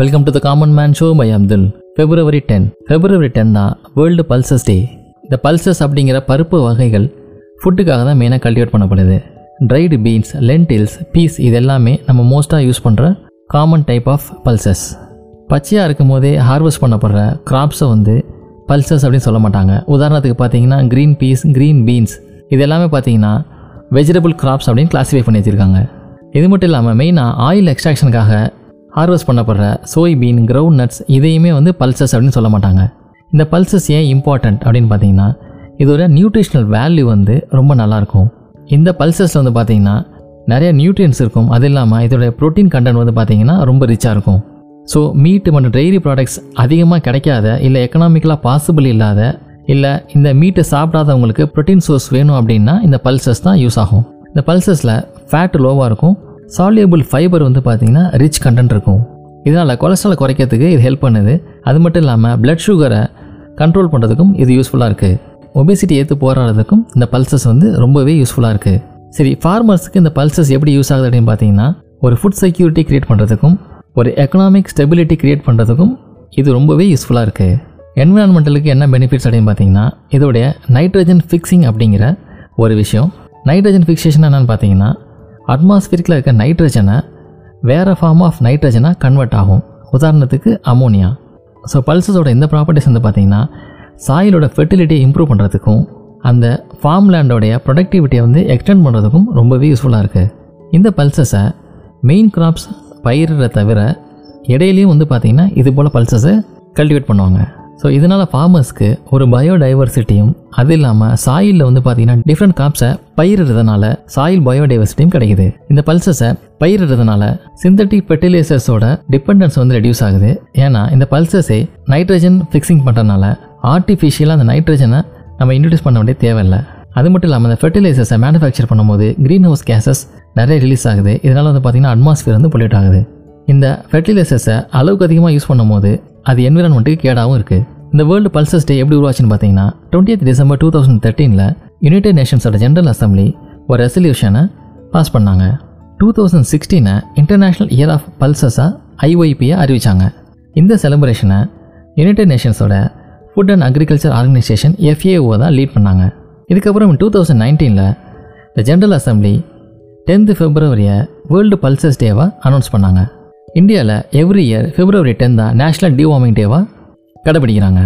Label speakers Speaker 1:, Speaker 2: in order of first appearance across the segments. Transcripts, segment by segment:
Speaker 1: Welcome to the common man show my Abdul February ten February ten தான் world pulses day இந்த pulses அப்படிங்கிற பருப்பு வகைகள் ஃபுட்டுக்காக தான் மெயினாக கல்டிவேட் பண்ணப்படுது. ட்ரைடு பீன்ஸ் லென்டில்ஸ் பீஸ் இது எல்லாமே நம்ம மோஸ்ட்டாக யூஸ் பண்ணுற காமன் டைப் ஆஃப் பல்சஸ் பச்சையாக இருக்கும் போதே ஹார்வெஸ்ட் பண்ணப்படுற கிராப்ஸை வந்து பல்சஸ் அப்படின்னு சொல்ல மாட்டாங்க. உதாரணத்துக்கு பார்த்தீங்கன்னா க்ரீன் பீஸ் க்ரீன் பீன்ஸ் இது எல்லாமே பார்த்தீங்கன்னா வெஜிடபிள் கிராப்ஸ் அப்படின்னு கிளாஸிஃபை பண்ணி வச்சுருக்காங்க. இது மட்டும் இல்லாமல் மெயினாக ஆயில் எக்ஸ்ட்ராக்ஷனுக்காக ஹார்வெஸ்ட் பண்ணப்படுற சோய்பீன் கிரவுண்ட் நட்ஸ் இதையுமே வந்து பல்சஸ் அப்படின்னு சொல்ல மாட்டாங்க. இந்த பல்சஸ் ஏன் இம்பார்ட்டண்ட் அப்படின்னு பார்த்தீங்கன்னா இதோட நியூட்ரிஷனல் வேல்யூ வந்து ரொம்ப நல்லாயிருக்கும் இந்த பல்சஸில் வந்து பார்த்தீங்கன்னா நிறைய நியூட்ரியன்ஸ் இருக்கும். அது இல்லாமல் இதோட ப்ரோட்டீன் கண்டென்ட் வந்து பார்த்தீங்கன்னா ரொம்ப ரிச்சாக இருக்கும். ஸோ மீட் மற்றும் டெய்ரி ப்ராடக்ட்ஸ் அதிகமாக கிடைக்காத இல்லை எக்கனாமிக்கலாக பாசிபிள் இல்லாத இல்லை இந்த மீட்டை சாப்பிடாதவங்களுக்கு ப்ரோட்டீன் சோர்ஸ் வேணும் அப்படின்னா இந்த பல்சஸ் தான் யூஸ் ஆகும். இந்த பல்சஸில் ஃபேட் லோவாக இருக்கும். சால்யூபிள் ஃபைபர் வந்து பார்த்தீங்கன்னா ரிச் கண்டென்ட் இருக்கும். இதனால் கொலஸ்ட்ரால் குறைக்கிறதுக்கு இது ஹெல்ப் பண்ணுது. அது மட்டும் இல்லாமல் பிளட் சுகரை கண்ட்ரோல் பண்ணுறதுக்கும் இது யூஸ்ஃபுல்லாக இருக்குது ஒபேசிட்டி ஏற்று போராடுறதுக்கும் இந்த பல்சஸ் வந்து ரொம்பவே யூஸ்ஃபுல்லாக இருக்குது சரி ஃபார்மர்ஸுக்கு இந்த பல்சஸ் எப்படி யூஸ் ஆகுது அப்படின்னு பார்த்தீங்கன்னா ஒரு ஃபுட் செக்யூரிட்டி க்ரியேட் பண்ணுறதுக்கும் ஒரு எக்கனாமிக் ஸ்டெபிலிட்டி க்ரியேட் பண்ணுறதுக்கும் இது ரொம்பவே யூஸ்ஃபுல்லாக இருக்குது என்விரான்மெண்டலுக்கு என்ன பெனிஃபிட்ஸ் அப்படின்னு பார்த்தீங்கன்னா இதோடைய நைட்ரஜன் ஃபிக்ஸிங் அப்படிங்கிற ஒரு விஷயம். நைட்ரஜன் ஃபிக்சேஷன் என்னென்னு பார்த்தீங்கன்னா அட்மாஸ்பியரிக்கில் இருக்க நைட்ரஜனை வேறு ஃபார்ம் ஆஃப் நைட்ரஜனாக கன்வெர்ட் ஆகும். உதாரணத்துக்கு அமோனியா ஸோ பல்சஸோட இந்த ப்ராப்பர்ட்டிஸ் வந்து பார்த்திங்கன்னா சாயிலோட ஃபெர்டிலிட்டியை இம்ப்ரூவ் பண்ணுறதுக்கும் அந்த ஃபார்ம் லேண்டோடைய ப்ரொடக்டிவிட்டியை வந்து எக்ஸ்டெண்ட் பண்ணுறதுக்கும் ரொம்பவே யூஸ்ஃபுல்லாக இருக்குது இந்த பல்சஸை மெயின் கிராப்ஸ் பயிரிட தவிர இடையிலையும் வந்து பார்த்திங்கன்னா இது போல் பல்சஸை கல்டிவேட் பண்ணுவாங்க. ஸோ இதனால் ஃபார்மர்ஸ்க்கு ஒரு பயோடைவர்சிட்டியும் அது இல்லாமல் சாயிலில் வந்து பார்த்தீங்கன்னா டிஃப்ரெண்ட் கிராப்ஸை பயிரிடுறதுனால சாயில் பயோடைவர்சிட்டியும் கிடைக்குது. இந்த பல்சஸை பயிரிடுறதுனால சிந்தட்டிக் ஃபெர்டிலைசர்ஸோட டிபெண்டன்ஸ் வந்து ரெடியூஸ் ஆகுது. ஏன்னா இந்த பல்சஸை நைட்ரஜன் ஃபிக்ஸிங் பண்ணுறதுனால ஆர்டிஃபிஷியலாக அந்த நைட்ரஜனை நம்ம இன்ட்ரடியூஸ் பண்ண வேண்டிய தேவையில்லை. அது மட்டும் இல்லாமல் இந்த ஃபெர்டிலைசர்ஸை மேனுஃபேக்சர் பண்ணும்போது க்ரீன் ஹவுஸ் கேசஸ் நிறைய ரிலீஸ் ஆகுது. இதனால் வந்து பார்த்திங்கன்னா அட்மாஸ்ஃபியர் வந்து பொல்யூட் ஆகுது. இந்த ஃபெர்டிலைசர்ஸை அளவுக்கு அதிகமாக யூஸ் பண்ணும்போது அது என்விரான்மெண்ட்டுக்கு கேடாகவும் இருக்குது இந்த வேர்ல்டு பல்சஸ் டே எப்படி உருவாச்சுன்னு பார்த்தீங்கன்னா டுவெண்ட்டி டிசம்பர் டூ தௌசண்ட் தேர்ட்டீனில் யுனைடெட் நேஷன்ஸோட ஜென்ரல் அசம்பிளி ஒரு ரெசல்யூஷனை பாஸ் பண்ணாங்க. டூ தௌசண்ட் சிக்ஸ்டீனை இன்டர்நேஷ்னல் இயர் ஆஃப் பல்சஸாக ஐஒய்பியை அறிவித்தாங்க இந்த செலிப்ரேஷனை United நேஷன்ஸோட food and agriculture organization FAO தான் லீட் பண்ணாங்க. இதுக்கப்புறம் டூ தௌசண்ட் நைன்டீனில் இந்த ஜென்ரல் அசம்பிளி டென்த்து ஃபெப்ரவரியை வேர்ல்டு பல்சஸ் டேவாக அனௌன்ஸ் பண்ணாங்க. இந்தியாவில் எவ்ரி இயர் பிப்ரவரி டென் தான் நேஷ்னல் டிவார்மிங் டேவாக கடைபிடிக்கிறாங்க.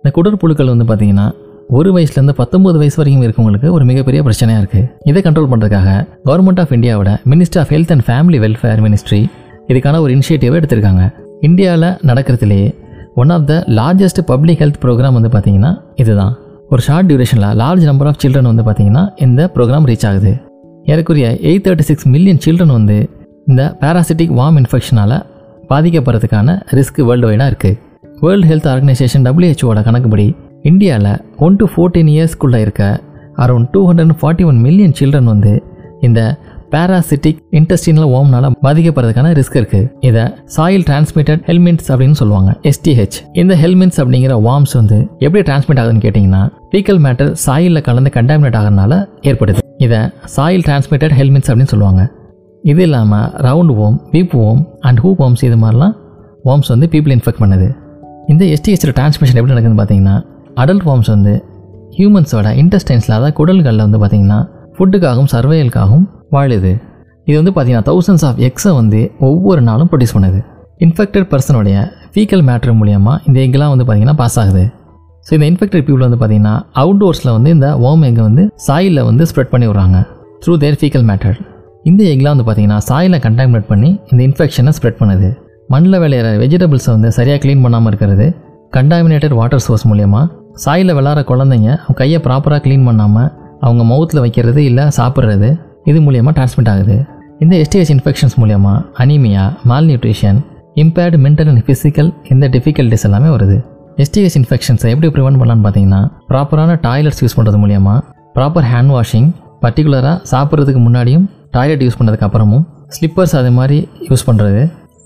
Speaker 1: இந்த குடற்புழுக்கள் வந்து பார்த்திங்கன்னா ஒரு வயசுலேருந்து பத்தொம்பது வயசு வரைக்கும் இருக்கவங்களுக்கு ஒரு மிகப்பெரிய பிரச்சனையாக இருக்குது இதை கண்ட்ரோல் பண்ணுறதுக்காக கவர்மெண்ட் ஆஃப் இந்தியாவோட minister of health and family welfare ministry இதுக்கான ஒரு இனிஷியேட்டிவை எடுத்திருக்காங்க. இந்தியாவில் நடக்கிறதுலேயே one of the largest public health program வந்து பார்த்திங்கன்னா இதுதான். ஒரு ஷார்ட் டியூரேஷனில் லார்ஜ் நம்பர் ஆஃப் சில்ட்ரன் வந்து பார்த்திங்கன்னா இந்த ப்ரோக்ராம் ரீச் ஆகுது. ஏறக்குரிய eight thirty six million children வந்து இந்த பேராசிட்டிக் வார்ம் இன்ஃபெக்ஷனால் பாதிக்கப்படுறதுக்கான ரிஸ்க் வேர்ல்டு வைடாக இருக்குது வேர்ல்டு ஹெல்த் ஆர்கனைசேஷன் டபிள்யூஹெச்ஓட கணக்குப்படி இந்தியாவில் ஒன் டு ஃபோர்டீன் இயர்ஸ்க்குள்ளே இருக்க around two hundred forty one million children வந்து இந்த பேராசிட்டிக் இன்டஸ்டினல் ஓம்னால பாதிக்கப்படுறதுக்கான ரிஸ்க் இருக்கு. இதை சாயில் டிரான்ஸ்மிட்டட் ஹெல்மெண்ட்ஸ் அப்படின்னு சொல்லுவாங்க எஸ்டிஹெச் இந்த ஹெல்மெண்ட்ஸ் அப்படிங்கிற வார்ம்ஸ் வந்து எப்படி டிரான்ஸ்மிட் ஆகுதுன்னு கேட்டிங்கன்னா ஃபீக்கல் மேட்டர் சாயிலில் கலந்து கண்டாமினேட் ஆகிறதுனால ஏற்படுது. இதை சாயில் டிரான்ஸ்மிட்டட் ஹெல்மெண்ட்ஸ் அப்படின்னு சொல்லுவாங்க. இது இல்லாமல் round worm whip worm and hook worms இது மாதிரிலாம் ஓம்ஸ் வந்து பீப்புள் இன்ஃபெக்ட் பண்ணுது. இந்த எஸ்டிஹெச்சில் டிரான்ஸ்மிஷன் எப்படி நடக்குதுன்னு பார்த்தீங்கன்னா அடல்ட் ஃபார்ம்ஸ் வந்து ஹியூமன்ஸோட இன்டெஸ்டைன்ஸில் அதாவது குடல்களில் வந்து பார்த்திங்கன்னா ஃபுட்டுக்காகவும் சர்வையலுக்காகவும் வாழுது. இது வந்து பார்த்திங்கன்னா தௌசண்ட்ஸ் ஆஃப் எக்ஸை வந்து ஒவ்வொரு நாளும் ப்ரொடியூஸ் பண்ணுது. இன்ஃபெக்டட் பர்சனுடைய ஃபீக்கல் மேட்ரு மூலியமாக இந்த எக்லாம் வந்து பார்த்திங்கன்னா பாஸ் ஆகுது. ஸோ இந்த இன்ஃபெக்டட் பீப்புள் வந்து பார்த்திங்கன்னா அவுட்டோர்ஸில் வந்து இந்த ஓம் எக்கை வந்து சாயிலில் வந்து ஸ்ப்ரெட் பண்ணி விட்றாங்க த்ரூ தேர் ஃபீக்கல் மேட்டர் இந்த எக்லாம் வந்து பார்த்திங்கன்னா சாயிலை கண்டாமினேட் பண்ணி இந்த இன்ஃபெக்ஷனை ஸ்ப்ரெட் பண்ணுது. மண்ணில் விளையிற வெஜிடபிள்ஸை வந்து சரியாக க்ளீன் பண்ணாமல் இருக்கிறது. கண்டாமினேட்டட் வாட்டர் சோர்ஸ் மூலயமா சாயில் விளாட்ற குழந்தைங்க அவங்க கையை ப்ராப்பராக க்ளீன் பண்ணாமல் அவங்க மவுத்தில் வைக்கிறது இல்லை சாப்பிட்றது இது மூலியமாக டிரான்ஸ்மிட் ஆகுது. இந்த எஸ்டிஹெச் இன்ஃபெக்ஷன்ஸ் மூலியமாக anaemia mal nutrition impaired mental and physical இந்த டிஃபிகல்ட்டிஸ் எல்லாமே வருது. எஸ்டிஹெச் இன்ஃபெக்ஷன்ஸை எப்படி ப்ரிவென்ட் பண்ணலான்னு பார்த்தீங்கன்னா ப்ராப்பரான டாய்லெட்ஸ் யூஸ் பண்ணுறது மூலியமாக ப்ராப்பர் ஹேண்ட் வாஷிங் பர்டிகுலராக சாப்பிட்றதுக்கு முன்னாடியும் டாய்லெட் யூஸ் பண்ணதுக்கு அப்புறமும் ஸ்லிப்பர்ஸ் அது மாதிரி யூஸ் பண்ணுறது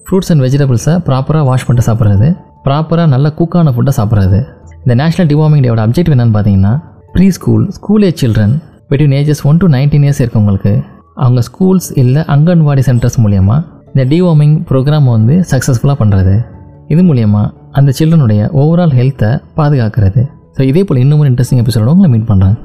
Speaker 1: ஃப்ரூட்ஸ் அண்ட் வெஜிடபிள்ஸை ப்ராப்பராக வாஷ் பண்ணிட்டு சாப்பிட்றது ப்ராப்பராக நல்ல குக்கான ஃபுட்டை சாப்பிட்றது. இந்த நேஷனல் டிவார்மிங் டேவோட அப்ஜெக்டிவ் என்னன்னு பார்த்தீங்கன்னா pre school school age children between ages one to nineteen years இருக்கவங்களுக்கு அவங்க ஸ்கூல்ஸ் இல்லை அங்கன்வாடி சென்டர்ஸ் மூலயமா இந்த டிவார்மிங் ப்ரோக்ராம் வந்து சக்ஸஸ்ஃபுல்லாக பண்ணுறது இது மூலயமா அந்த சில்ட்ரனுடைய ஓவரால் ஹெல்த்தை பாதுகாக்கிறது. ஸோ இதே போல் இன்னும் இன்ட்ரெஸ்டிங் எபிசோட உங்களை மீட் பண்ணுறேன்